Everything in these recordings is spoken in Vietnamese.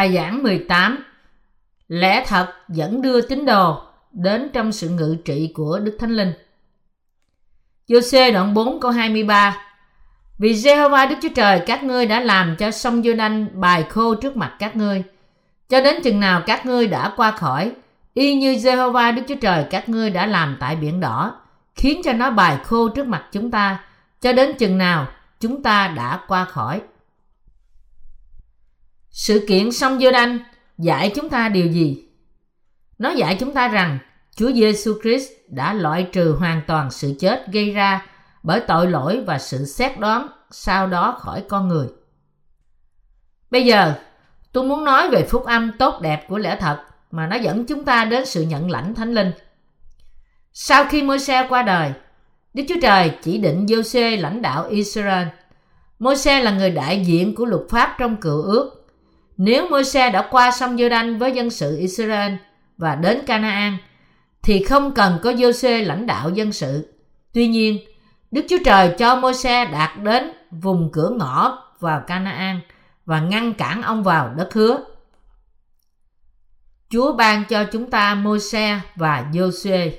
Bài giảng 18 Lẽ thật dẫn đưa tín đồ đến trong sự ngự trị của Đức Thánh Linh. Giô-xê đoạn 4 câu 23 Vì Jehovah Đức Chúa Trời các ngươi đã làm cho sông giô đanh bài khô trước mặt các ngươi, cho đến chừng nào các ngươi đã qua khỏi, y như Jehovah Đức Chúa Trời các ngươi đã làm tại biển đỏ, khiến cho nó bài khô trước mặt chúng ta, cho đến chừng nào chúng ta đã qua khỏi. Sự kiện sông giô đanh dạy chúng ta điều gì? Nó dạy chúng ta rằng Chúa Giêsu Christ đã loại trừ hoàn toàn sự chết gây ra bởi tội lỗi và sự xét đoán sau đó khỏi con người. Bây giờ, tôi muốn nói về phúc âm tốt đẹp của lẽ thật mà nó dẫn chúng ta đến sự nhận lãnh thánh linh. Sau khi Môi-se qua đời, Đức Chúa Trời chỉ định giô lãnh đạo Israel. Môi-se là người đại diện của luật pháp trong cựu ước nếu Môi-se đã qua sông Giô-đanh với dân sự Israel và đến Canaan, thì không cần có Giô-xê lãnh đạo dân sự. Tuy nhiên, Đức Chúa Trời cho Môi-se đạt đến vùng cửa ngõ vào Canaan và ngăn cản ông vào đất hứa. Chúa ban cho chúng ta Môi-se và Giô-xê.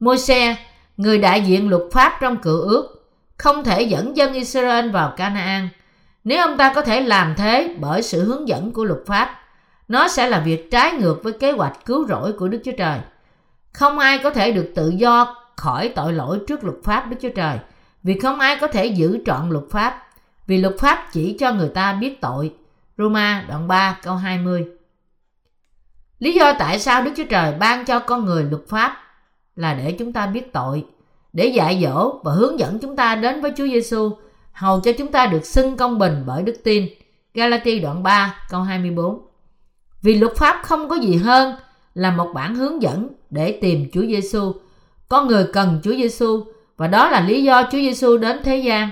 Môi-se, người đại diện luật pháp trong cựu ước, không thể dẫn dân Israel vào Canaan – nếu ông ta có thể làm thế bởi sự hướng dẫn của luật pháp, nó sẽ là việc trái ngược với kế hoạch cứu rỗi của Đức Chúa Trời. Không ai có thể được tự do khỏi tội lỗi trước luật pháp Đức Chúa Trời, vì không ai có thể giữ trọn luật pháp, vì luật pháp chỉ cho người ta biết tội. Roma đoạn 3 câu 20 Lý do tại sao Đức Chúa Trời ban cho con người luật pháp là để chúng ta biết tội, để dạy dỗ và hướng dẫn chúng ta đến với Chúa Giêsu hầu cho chúng ta được xưng công bình bởi đức tin. Galati đoạn 3 câu 24 Vì luật pháp không có gì hơn là một bản hướng dẫn để tìm Chúa Giêsu. Con người cần Chúa Giêsu và đó là lý do Chúa Giêsu đến thế gian.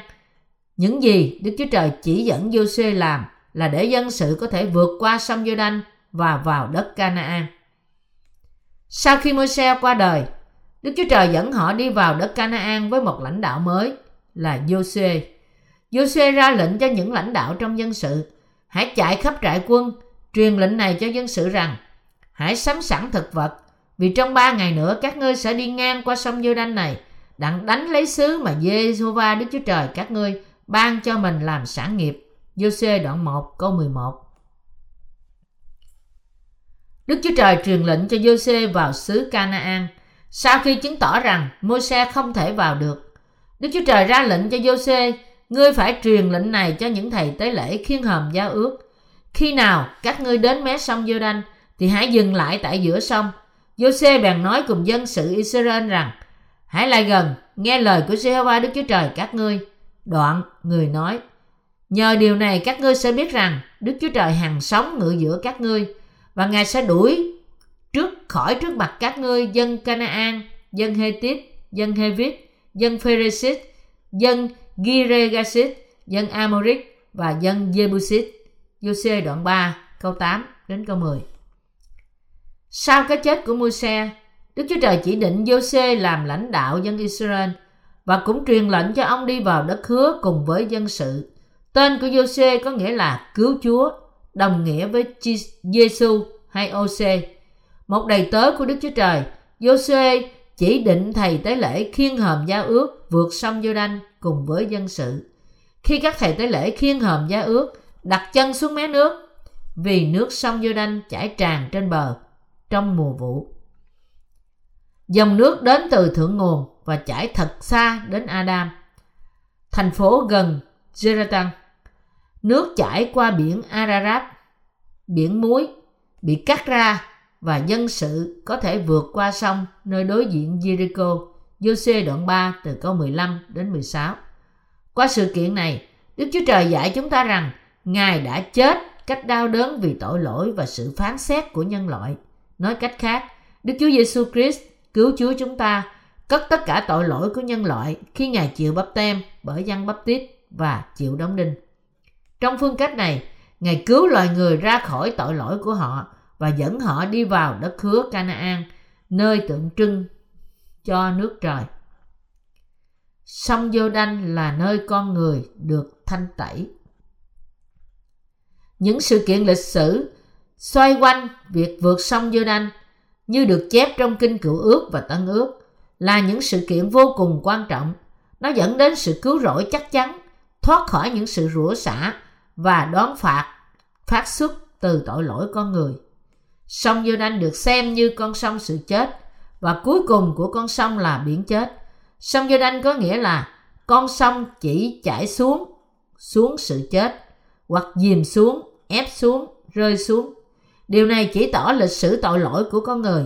Những gì Đức Chúa Trời chỉ dẫn giô làm là để dân sự có thể vượt qua sông giô đanh và vào đất Canaan. Sau khi Môi-se qua đời, Đức Chúa Trời dẫn họ đi vào đất Canaan với một lãnh đạo mới là Giô-suê. Joshua ra lệnh cho những lãnh đạo trong dân sự hãy chạy khắp trại quân, truyền lệnh này cho dân sự rằng, hãy sắm sẵn thực vật, vì trong ba ngày nữa các ngươi sẽ đi ngang qua sông giô đanh này, đặng đánh lấy xứ mà Giê-hô-va Đức Chúa Trời các ngươi ban cho mình làm sản nghiệp. Giô-xê đoạn 1 câu 11 Đức Chúa Trời truyền lệnh cho Giô-xê vào xứ Canaan sau khi chứng tỏ rằng Môi-se không thể vào được. Đức Chúa Trời ra lệnh cho Giô-xê Ngươi phải truyền lệnh này cho những thầy tế lễ khiên hòm giao ước. Khi nào các ngươi đến mé sông giô đanh thì hãy dừng lại tại giữa sông. Giô-xê bèn nói cùng dân sự Israel rằng Hãy lại gần, nghe lời của Jehovah Đức Chúa Trời các ngươi. Đoạn, người nói Nhờ điều này các ngươi sẽ biết rằng Đức Chúa Trời hằng sống ngự giữa các ngươi và Ngài sẽ đuổi trước khỏi trước mặt các ngươi dân Canaan, dân Hethit, dân Hevit, dân Pheresit, dân Giregasit, dân Amoric và dân Jebusit. Giô-xê đoạn 3, câu 8 đến câu 10. Sau cái chết của Môi-se, Đức Chúa Trời chỉ định Giô-xê làm lãnh đạo dân Israel và cũng truyền lệnh cho ông đi vào đất hứa cùng với dân sự. Tên của Giô-xê có nghĩa là cứu Chúa, đồng nghĩa với Giêsu hay Ô-xê. Một đầy tớ của Đức Chúa Trời, Giô-xê chỉ định thầy tế lễ khiên hòm giao ước vượt sông giô đanh cùng với dân sự. Khi các thầy tế lễ khiên hòm giá ước đặt chân xuống mé nước vì nước sông giô đanh chảy tràn trên bờ trong mùa vụ. Dòng nước đến từ thượng nguồn và chảy thật xa đến Adam, thành phố gần Jeratan. Nước chảy qua biển Ararat, biển muối, bị cắt ra và dân sự có thể vượt qua sông nơi đối diện Jericho, Giô-xê đoạn 3 từ câu 15 đến 16. Qua sự kiện này, Đức Chúa Trời dạy chúng ta rằng Ngài đã chết cách đau đớn vì tội lỗi và sự phán xét của nhân loại. Nói cách khác, Đức Chúa Giêsu Christ cứu Chúa chúng ta cất tất cả tội lỗi của nhân loại khi Ngài chịu bắp tem bởi dân bắp tít và chịu đóng đinh. Trong phương cách này, Ngài cứu loài người ra khỏi tội lỗi của họ và dẫn họ đi vào đất hứa Canaan, nơi tượng trưng cho nước trời. Sông giô đanh là nơi con người được thanh tẩy. Những sự kiện lịch sử xoay quanh việc vượt sông Giô-đanh như được chép trong Kinh Cựu Ước và Tân Ước là những sự kiện vô cùng quan trọng. Nó dẫn đến sự cứu rỗi chắc chắn, thoát khỏi những sự rủa xả và đón phạt phát xuất từ tội lỗi con người. Sông giô đanh được xem như con sông sự chết và cuối cùng của con sông là biển chết. Sông giô đanh có nghĩa là con sông chỉ chảy xuống, xuống sự chết hoặc dìm xuống, ép xuống, rơi xuống. Điều này chỉ tỏ lịch sử tội lỗi của con người.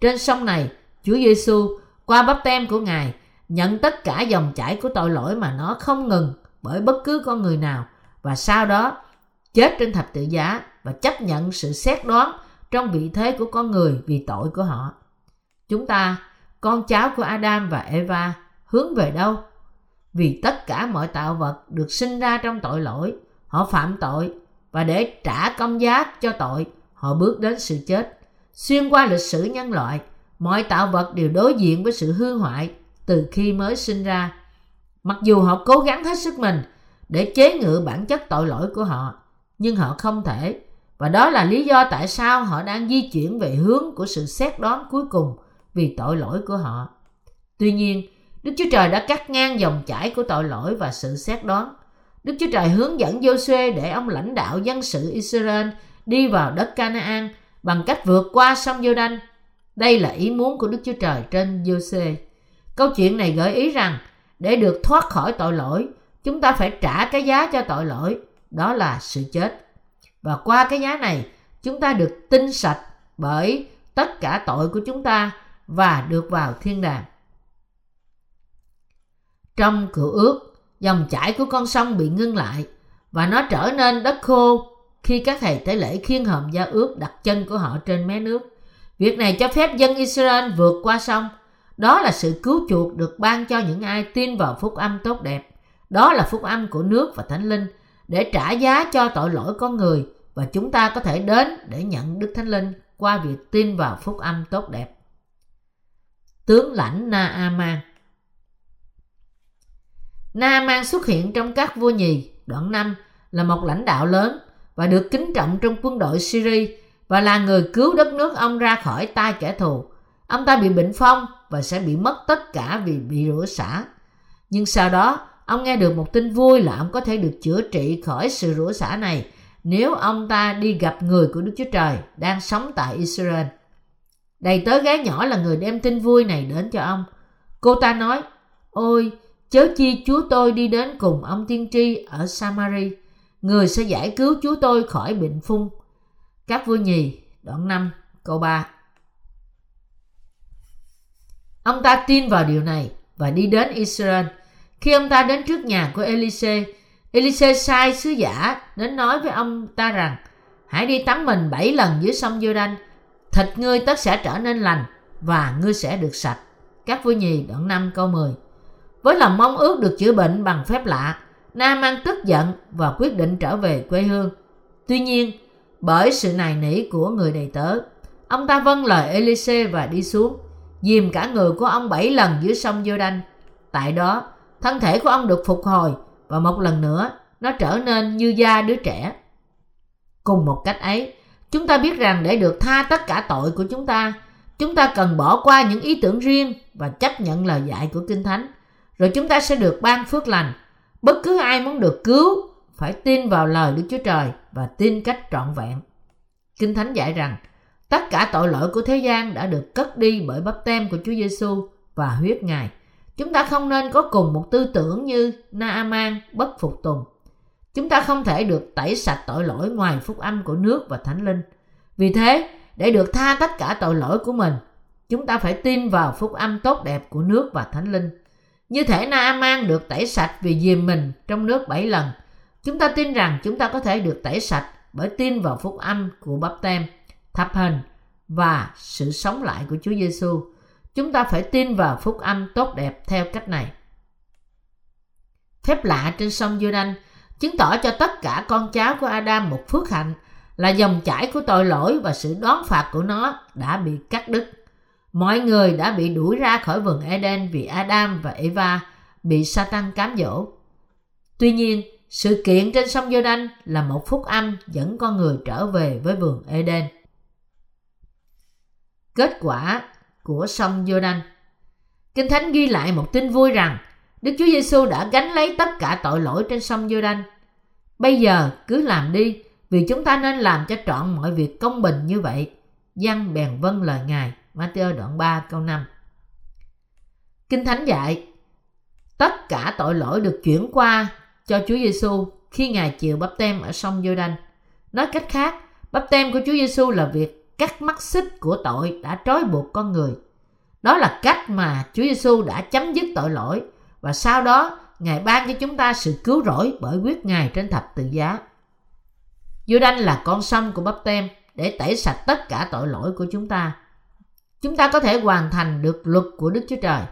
Trên sông này, Chúa Giêsu qua bắp tem của Ngài nhận tất cả dòng chảy của tội lỗi mà nó không ngừng bởi bất cứ con người nào và sau đó chết trên thập tự giá và chấp nhận sự xét đoán trong vị thế của con người vì tội của họ. Chúng ta, con cháu của Adam và Eva, hướng về đâu? Vì tất cả mọi tạo vật được sinh ra trong tội lỗi, họ phạm tội và để trả công giá cho tội, họ bước đến sự chết. Xuyên qua lịch sử nhân loại, mọi tạo vật đều đối diện với sự hư hoại từ khi mới sinh ra. Mặc dù họ cố gắng hết sức mình để chế ngự bản chất tội lỗi của họ, nhưng họ không thể. Và đó là lý do tại sao họ đang di chuyển về hướng của sự xét đoán cuối cùng vì tội lỗi của họ. Tuy nhiên, Đức Chúa Trời đã cắt ngang dòng chảy của tội lỗi và sự xét đoán. Đức Chúa Trời hướng dẫn Joshua để ông lãnh đạo dân sự Israel đi vào đất Canaan bằng cách vượt qua sông giô đây là ý muốn của Đức Chúa Trời trên Giô-xê. Câu chuyện này gợi ý rằng để được thoát khỏi tội lỗi, chúng ta phải trả cái giá cho tội lỗi, đó là sự chết. Và qua cái giá này, chúng ta được tinh sạch bởi tất cả tội của chúng ta và được vào thiên đàng. Trong cựu ước, dòng chảy của con sông bị ngưng lại và nó trở nên đất khô khi các thầy tế lễ khiên hòm gia ước đặt chân của họ trên mé nước. Việc này cho phép dân Israel vượt qua sông. Đó là sự cứu chuộc được ban cho những ai tin vào phúc âm tốt đẹp. Đó là phúc âm của nước và thánh linh để trả giá cho tội lỗi con người và chúng ta có thể đến để nhận Đức Thánh Linh qua việc tin vào phúc âm tốt đẹp. Tướng lãnh Naaman Naaman xuất hiện trong các vua nhì đoạn 5 là một lãnh đạo lớn và được kính trọng trong quân đội Syria và là người cứu đất nước ông ra khỏi tay kẻ thù. Ông ta bị bệnh phong và sẽ bị mất tất cả vì bị rửa xả. Nhưng sau đó, ông nghe được một tin vui là ông có thể được chữa trị khỏi sự rửa xả này nếu ông ta đi gặp người của Đức Chúa Trời đang sống tại Israel. Đầy tớ gái nhỏ là người đem tin vui này đến cho ông. Cô ta nói, Ôi, chớ chi chúa tôi đi đến cùng ông tiên tri ở Samari. Người sẽ giải cứu chúa tôi khỏi bệnh phung các vua nhì, đoạn 5, câu 3. Ông ta tin vào điều này và đi đến Israel. Khi ông ta đến trước nhà của Elise, Elise sai sứ giả đến nói với ông ta rằng hãy đi tắm mình bảy lần dưới sông Jordan, thịt ngươi tất sẽ trở nên lành và ngươi sẽ được sạch. Các vua nhì đoạn 5 câu 10 Với lòng mong ước được chữa bệnh bằng phép lạ, Nam tức giận và quyết định trở về quê hương. Tuy nhiên, bởi sự nài nỉ của người đầy tớ. Ông ta vâng lời Elise và đi xuống, dìm cả người của ông bảy lần dưới sông Jordan. Tại đó, thân thể của ông được phục hồi và một lần nữa nó trở nên như da đứa trẻ. Cùng một cách ấy, chúng ta biết rằng để được tha tất cả tội của chúng ta, chúng ta cần bỏ qua những ý tưởng riêng và chấp nhận lời dạy của Kinh Thánh. Rồi chúng ta sẽ được ban phước lành. Bất cứ ai muốn được cứu phải tin vào lời Đức Chúa Trời và tin cách trọn vẹn. Kinh Thánh dạy rằng tất cả tội lỗi của thế gian đã được cất đi bởi bắp tem của Chúa Giêsu và huyết Ngài. Chúng ta không nên có cùng một tư tưởng như Naaman bất phục tùng. Chúng ta không thể được tẩy sạch tội lỗi ngoài phúc âm của nước và thánh linh. Vì thế, để được tha tất cả tội lỗi của mình, chúng ta phải tin vào phúc âm tốt đẹp của nước và thánh linh. Như thể Naaman được tẩy sạch vì dìm mình trong nước bảy lần, Chúng ta tin rằng chúng ta có thể được tẩy sạch bởi tin vào phúc âm của bắp tem, thập hình và sự sống lại của Chúa Giêsu. Chúng ta phải tin vào phúc âm tốt đẹp theo cách này. Phép lạ trên sông Giô-đanh chứng tỏ cho tất cả con cháu của Adam một phước hạnh là dòng chảy của tội lỗi và sự đón phạt của nó đã bị cắt đứt. Mọi người đã bị đuổi ra khỏi vườn Eden vì Adam và Eva bị Satan cám dỗ. Tuy nhiên, sự kiện trên sông Giô-đanh là một phúc âm dẫn con người trở về với vườn Eden. Kết quả của sông Giô-đanh Kinh Thánh ghi lại một tin vui rằng Đức Chúa Giêsu đã gánh lấy tất cả tội lỗi trên sông Giô-đanh. Bây giờ cứ làm đi, vì chúng ta nên làm cho trọn mọi việc công bình như vậy. Dân bèn vâng lời Ngài. Matthew đoạn 3 câu 5 Kinh Thánh dạy Tất cả tội lỗi được chuyển qua cho Chúa Giêsu khi Ngài chịu bắp tem ở sông Giô-đanh. Nói cách khác, bắp tem của Chúa Giêsu là việc cắt mắt xích của tội đã trói buộc con người. Đó là cách mà Chúa Giêsu đã chấm dứt tội lỗi và sau đó Ngài ban cho chúng ta sự cứu rỗi bởi quyết Ngài trên thập tự giá. Giô-đanh là con sông của bắp tem để tẩy sạch tất cả tội lỗi của chúng ta. Chúng ta có thể hoàn thành được luật của Đức Chúa Trời.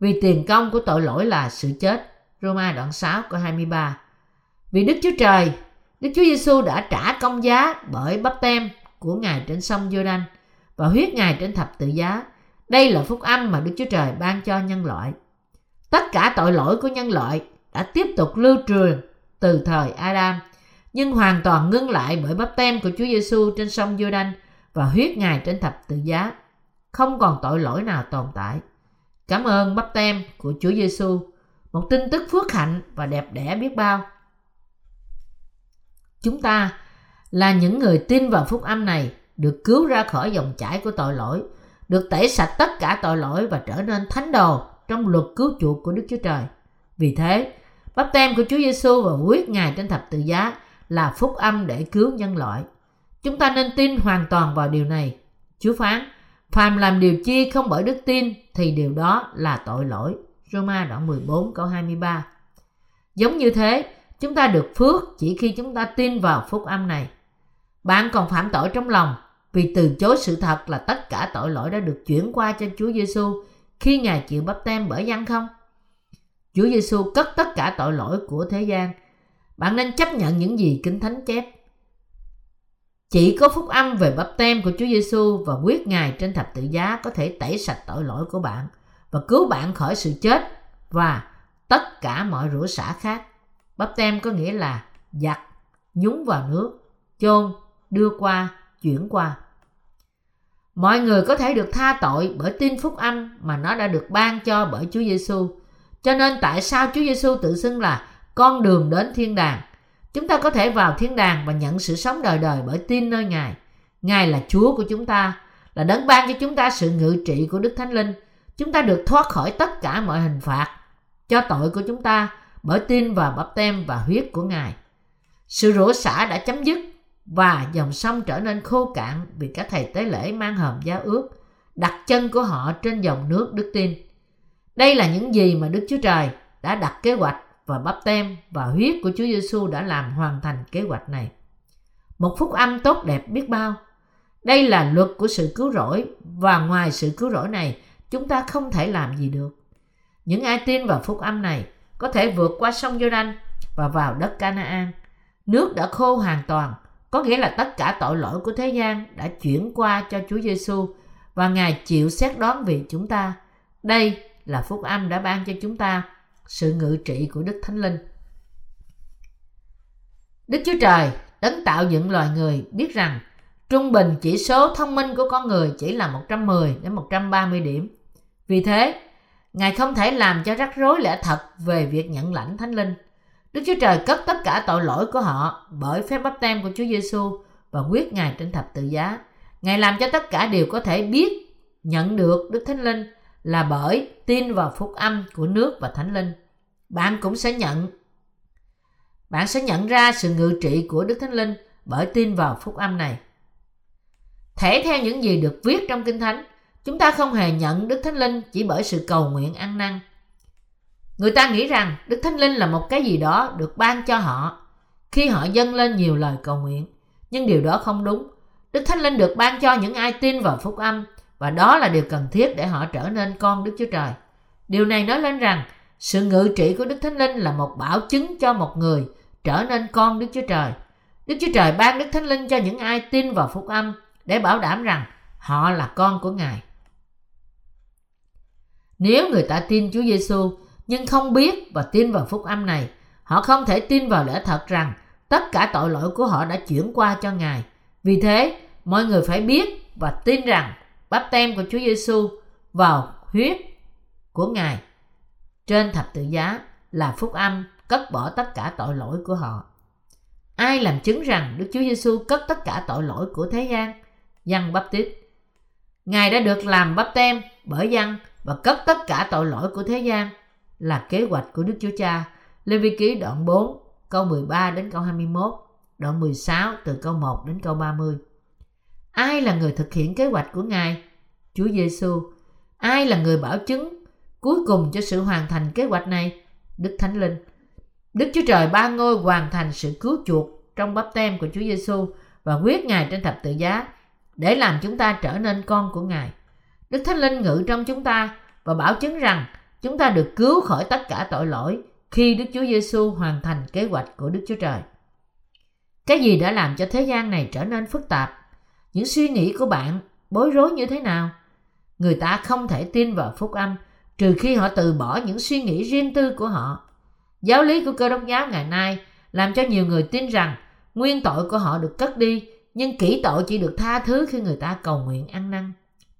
Vì tiền công của tội lỗi là sự chết. Roma đoạn 6 câu 23. Vì Đức Chúa Trời, Đức Chúa Giêsu đã trả công giá bởi bắp tem của Ngài trên sông Giô-đanh và huyết Ngài trên thập tự giá. Đây là phúc âm mà Đức Chúa Trời ban cho nhân loại. Tất cả tội lỗi của nhân loại đã tiếp tục lưu truyền từ thời Adam, nhưng hoàn toàn ngưng lại bởi bắp tem của Chúa Giêsu trên sông Giô-đanh và huyết Ngài trên thập tự giá. Không còn tội lỗi nào tồn tại. Cảm ơn bắp tem của Chúa Giêsu, một tin tức phước hạnh và đẹp đẽ biết bao. Chúng ta là những người tin vào phúc âm này được cứu ra khỏi dòng chảy của tội lỗi, được tẩy sạch tất cả tội lỗi và trở nên thánh đồ trong luật cứu chuộc của Đức Chúa Trời. Vì thế, bắp tem của Chúa Giêsu và huyết Ngài trên thập tự giá là phúc âm để cứu nhân loại. Chúng ta nên tin hoàn toàn vào điều này. Chúa phán, phàm làm điều chi không bởi đức tin thì điều đó là tội lỗi. Roma đoạn 14 câu 23 Giống như thế, chúng ta được phước chỉ khi chúng ta tin vào phúc âm này. Bạn còn phạm tội trong lòng vì từ chối sự thật là tất cả tội lỗi đã được chuyển qua cho Chúa Giêsu khi Ngài chịu bắp tem bởi dân không? Chúa Giêsu cất tất cả tội lỗi của thế gian. Bạn nên chấp nhận những gì Kinh Thánh chép. Chỉ có phúc âm về bắp tem của Chúa Giêsu và quyết Ngài trên thập tự giá có thể tẩy sạch tội lỗi của bạn và cứu bạn khỏi sự chết và tất cả mọi rủa xả khác. Bắp tem có nghĩa là giặt, nhúng vào nước, chôn, đưa qua, chuyển qua. Mọi người có thể được tha tội bởi tin phúc âm mà nó đã được ban cho bởi Chúa Giêsu. Cho nên tại sao Chúa Giêsu tự xưng là con đường đến thiên đàng? Chúng ta có thể vào thiên đàng và nhận sự sống đời đời bởi tin nơi Ngài. Ngài là Chúa của chúng ta, là đấng ban cho chúng ta sự ngự trị của Đức Thánh Linh. Chúng ta được thoát khỏi tất cả mọi hình phạt cho tội của chúng ta bởi tin vào bắp tem và huyết của Ngài. Sự rủa xả đã chấm dứt và dòng sông trở nên khô cạn vì các thầy tế lễ mang hòm giá ước đặt chân của họ trên dòng nước đức tin. Đây là những gì mà Đức Chúa Trời đã đặt kế hoạch và bắp tem và huyết của Chúa Giêsu đã làm hoàn thành kế hoạch này. Một phúc âm tốt đẹp biết bao. Đây là luật của sự cứu rỗi và ngoài sự cứu rỗi này, chúng ta không thể làm gì được. Những ai tin vào phúc âm này có thể vượt qua sông Giô-đanh và vào đất Canaan. Nước đã khô hoàn toàn, có nghĩa là tất cả tội lỗi của thế gian đã chuyển qua cho Chúa Giêsu và Ngài chịu xét đoán vì chúng ta. Đây là phúc âm đã ban cho chúng ta sự ngự trị của Đức Thánh Linh. Đức Chúa Trời, đấng tạo dựng loài người, biết rằng trung bình chỉ số thông minh của con người chỉ là 110 đến 130 điểm. Vì thế, Ngài không thể làm cho rắc rối lẽ thật về việc nhận lãnh Thánh Linh. Đức Chúa Trời cất tất cả tội lỗi của họ bởi phép bắp tem của Chúa Giêsu và quyết Ngài trên thập tự giá. Ngài làm cho tất cả đều có thể biết, nhận được Đức Thánh Linh là bởi tin vào phúc âm của nước và thánh linh. Bạn cũng sẽ nhận bạn sẽ nhận ra sự ngự trị của Đức Thánh Linh bởi tin vào phúc âm này. Thể theo những gì được viết trong Kinh Thánh, chúng ta không hề nhận Đức Thánh Linh chỉ bởi sự cầu nguyện ăn năn. Người ta nghĩ rằng Đức Thánh Linh là một cái gì đó được ban cho họ khi họ dâng lên nhiều lời cầu nguyện. Nhưng điều đó không đúng. Đức Thánh Linh được ban cho những ai tin vào phúc âm, và đó là điều cần thiết để họ trở nên con Đức Chúa Trời. Điều này nói lên rằng sự ngự trị của Đức Thánh Linh là một bảo chứng cho một người trở nên con Đức Chúa Trời. Đức Chúa Trời ban Đức Thánh Linh cho những ai tin vào phúc âm để bảo đảm rằng họ là con của Ngài. Nếu người ta tin Chúa Giêsu nhưng không biết và tin vào phúc âm này, Họ không thể tin vào lẽ thật rằng tất cả tội lỗi của họ đã chuyển qua cho Ngài. Vì thế, mọi người phải biết và tin rằng bắp tem của Chúa Giêsu vào huyết của Ngài trên thập tự giá là phúc âm cất bỏ tất cả tội lỗi của họ. Ai làm chứng rằng Đức Chúa Giêsu cất tất cả tội lỗi của thế gian? Giăng bắp tít. Ngài đã được làm bắp tem bởi dân và cất tất cả tội lỗi của thế gian là kế hoạch của Đức Chúa Cha. Lê Vi Ký đoạn 4 câu 13 đến câu 21, đoạn 16 từ câu 1 đến câu 30. Ai là người thực hiện kế hoạch của Ngài? Chúa Giêsu. Ai là người bảo chứng cuối cùng cho sự hoàn thành kế hoạch này? Đức Thánh Linh. Đức Chúa Trời ba ngôi hoàn thành sự cứu chuộc trong bắp tem của Chúa Giêsu và quyết Ngài trên thập tự giá để làm chúng ta trở nên con của Ngài. Đức Thánh Linh ngự trong chúng ta và bảo chứng rằng chúng ta được cứu khỏi tất cả tội lỗi khi Đức Chúa Giêsu hoàn thành kế hoạch của Đức Chúa Trời. Cái gì đã làm cho thế gian này trở nên phức tạp? Những suy nghĩ của bạn bối rối như thế nào? Người ta không thể tin vào phúc âm trừ khi họ từ bỏ những suy nghĩ riêng tư của họ. Giáo lý của cơ đốc giáo ngày nay làm cho nhiều người tin rằng nguyên tội của họ được cất đi nhưng kỹ tội chỉ được tha thứ khi người ta cầu nguyện ăn năn.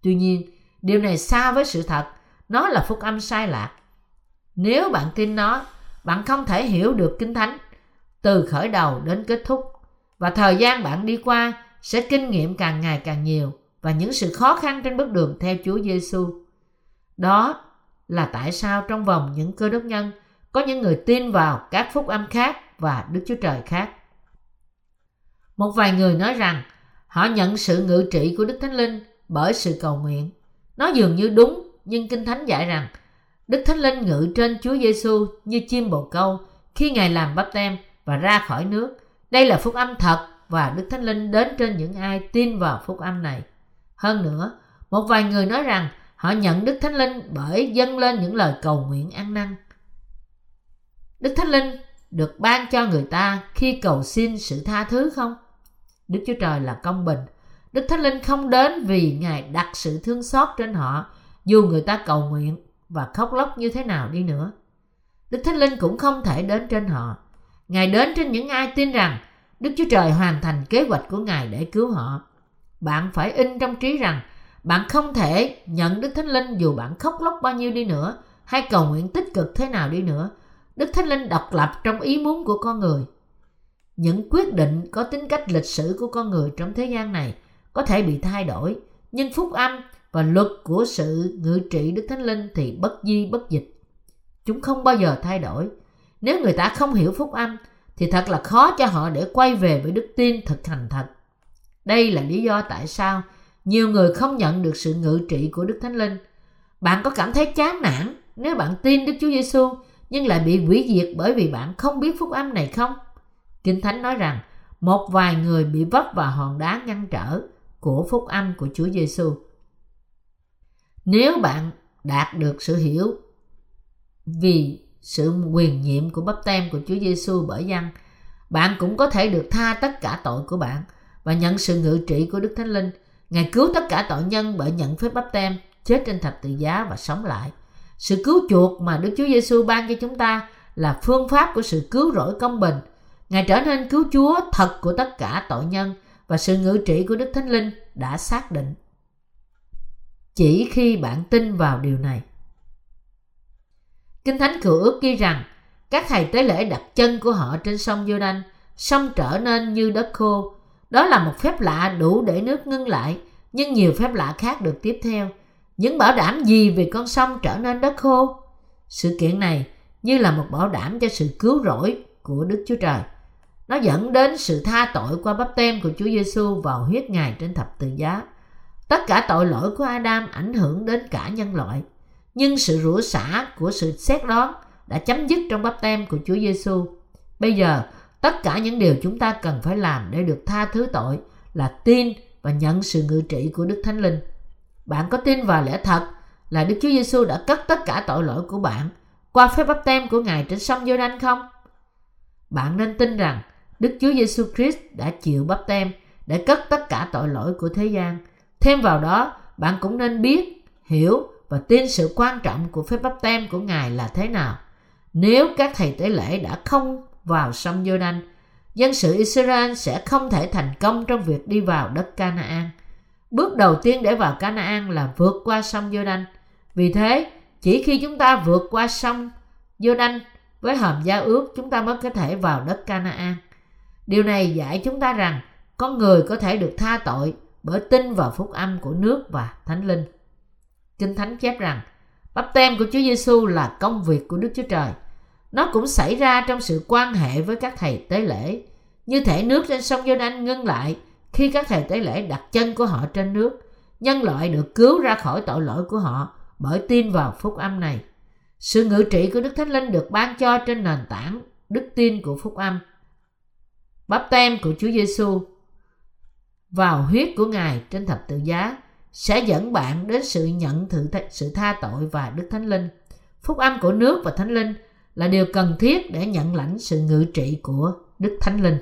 Tuy nhiên, điều này xa với sự thật, nó là phúc âm sai lạc. Nếu bạn tin nó, bạn không thể hiểu được Kinh Thánh từ khởi đầu đến kết thúc và thời gian bạn đi qua sẽ kinh nghiệm càng ngày càng nhiều và những sự khó khăn trên bước đường theo Chúa Giêsu. Đó là tại sao trong vòng những cơ đốc nhân có những người tin vào các phúc âm khác và Đức Chúa Trời khác. Một vài người nói rằng họ nhận sự ngự trị của Đức Thánh Linh bởi sự cầu nguyện. Nó dường như đúng, nhưng Kinh Thánh dạy rằng Đức Thánh Linh ngự trên Chúa Giêsu như chim bồ câu khi Ngài làm bắp tem và ra khỏi nước. Đây là phúc âm thật và Đức Thánh Linh đến trên những ai tin vào phúc âm này. Hơn nữa, một vài người nói rằng họ nhận Đức Thánh Linh bởi dâng lên những lời cầu nguyện ăn năn. Đức Thánh Linh được ban cho người ta khi cầu xin sự tha thứ không? Đức Chúa Trời là công bình. Đức Thánh Linh không đến vì Ngài đặt sự thương xót trên họ dù người ta cầu nguyện và khóc lóc như thế nào đi nữa. Đức Thánh Linh cũng không thể đến trên họ. Ngài đến trên những ai tin rằng Đức Chúa Trời hoàn thành kế hoạch của Ngài để cứu họ. Bạn phải in trong trí rằng bạn không thể nhận Đức Thánh Linh dù bạn khóc lóc bao nhiêu đi nữa hay cầu nguyện tích cực thế nào đi nữa. Đức Thánh Linh độc lập trong ý muốn của con người. Những quyết định có tính cách lịch sử của con người trong thế gian này có thể bị thay đổi, nhưng phúc âm và luật của sự ngự trị Đức Thánh Linh thì bất di, bất dịch. Chúng không bao giờ thay đổi. Nếu người ta không hiểu phúc âm, thì thật là khó cho họ để quay về với đức tin thực hành thật. Đây là lý do tại sao nhiều người không nhận được sự ngự trị của Đức Thánh Linh. Bạn có cảm thấy chán nản nếu bạn tin Đức Chúa Giêsu nhưng lại bị hủy diệt bởi vì bạn không biết phúc âm này không? Kinh Thánh nói rằng, một vài người bị vấp vào hòn đá ngăn trở của phúc âm của Chúa Giêsu. Nếu bạn đạt được sự hiểu vì sự quyền nhiệm của bắp tem của Chúa Giêsu bởi dân, bạn cũng có thể được tha tất cả tội của bạn và nhận sự ngự trị của Đức Thánh Linh. Ngài cứu tất cả tội nhân bởi nhận phép bắp tem, chết trên thập tự giá và sống lại. Sự cứu chuộc mà Đức Chúa Giêsu ban cho chúng ta là phương pháp của sự cứu rỗi công bình. Ngài trở nên cứu Chúa thật của tất cả tội nhân và sự ngự trị của Đức Thánh Linh đã xác định. Chỉ khi bạn tin vào điều này. Kinh Thánh Cựu ước ghi rằng các thầy tế lễ đặt chân của họ trên sông Giô-đanh, sông trở nên như đất khô. Đó là một phép lạ đủ để nước ngưng lại, nhưng nhiều phép lạ khác được tiếp theo. Những bảo đảm gì về con sông trở nên đất khô? Sự kiện này như là một bảo đảm cho sự cứu rỗi của Đức Chúa Trời. Nó dẫn đến sự tha tội qua bắp tem của Chúa Giêsu vào huyết Ngài trên thập tự giá. Tất cả tội lỗi của Adam ảnh hưởng đến cả nhân loại. Nhưng sự rủa xả của sự xét đoán đã chấm dứt trong bắp tem của Chúa Giêsu. Bây giờ, tất cả những điều chúng ta cần phải làm để được tha thứ tội là tin và nhận sự ngự trị của Đức Thánh Linh. Bạn có tin vào lẽ thật là Đức Chúa Giêsu đã cất tất cả tội lỗi của bạn qua phép bắp tem của Ngài trên sông Giô-đanh không? Bạn nên tin rằng Đức Chúa Giêsu Christ đã chịu bắp tem để cất tất cả tội lỗi của thế gian. Thêm vào đó, bạn cũng nên biết, hiểu và tin sự quan trọng của phép bắp tem của Ngài là thế nào. Nếu các thầy tế lễ đã không vào sông Giô-đanh, dân sự Israel sẽ không thể thành công trong việc đi vào đất Canaan. Bước đầu tiên để vào Canaan là vượt qua sông Giô-đanh. Vì thế, chỉ khi chúng ta vượt qua sông Giô-đanh với hòm giao ước chúng ta mới có thể vào đất Canaan. Điều này dạy chúng ta rằng con người có thể được tha tội bởi tin vào phúc âm của nước và thánh linh. Kinh Thánh chép rằng, bắp tem của Chúa Giêsu là công việc của Đức Chúa Trời. Nó cũng xảy ra trong sự quan hệ với các thầy tế lễ. Như thể nước trên sông giô đanh ngưng lại khi các thầy tế lễ đặt chân của họ trên nước. Nhân loại được cứu ra khỏi tội lỗi của họ bởi tin vào phúc âm này. Sự ngự trị của Đức Thánh Linh được ban cho trên nền tảng đức tin của phúc âm. Bắp tem của Chúa Giêsu vào huyết của Ngài trên thập tự giá, sẽ dẫn bạn đến sự nhận thử sự tha tội và Đức Thánh Linh. Phúc âm của nước và Thánh Linh là điều cần thiết để nhận lãnh sự ngự trị của Đức Thánh Linh.